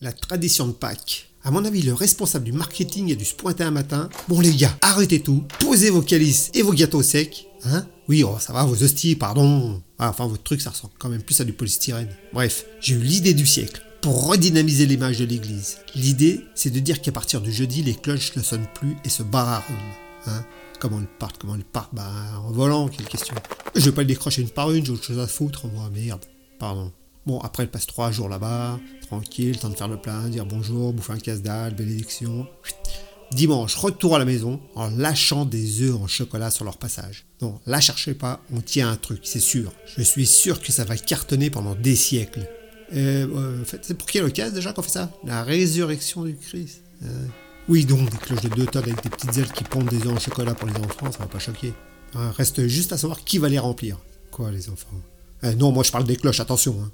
la tradition de Pâques. À mon avis, le responsable du marketing a dû se pointer un matin. Bon les gars, arrêtez tout, posez vos calices et vos gâteaux secs. Hein Oui, oh, ça va, vos hosties, pardon. Enfin, votre truc, ça ressemble quand même plus à du polystyrène. Bref, j'ai eu l'idée du siècle pour redynamiser l'image de l'église. L'idée, c'est de dire qu'à partir du jeudi, les cloches ne sonnent plus et se barrent à. Hein Comment elles partent Comment elles partent Bah, en volant, quelle question. Je vais pas les décrocher une par une, j'ai autre chose à foutre, moi, merde. Pardon. Bon, après, elle passe trois jours là-bas, tranquille, temps de faire le plein, dire bonjour, bouffer un casse-dalle, bénédiction. Dimanche, retour à la maison en lâchant des œufs en chocolat sur leur passage. Non, là cherchez pas, on tient un truc, c'est sûr. Je suis sûr que ça va cartonner pendant des siècles. Euh, c'est pour quelle occasion déjà qu'on fait ça? La résurrection du Christ. Euh, oui, donc des cloches de deux tonnes avec des petites ailes qui pondent des œufs en chocolat pour les enfants, ça va pas choquer. Hein, reste juste à savoir qui va les remplir. Quoi, les enfants? Euh, Non, moi je parle des cloches, attention. Hein.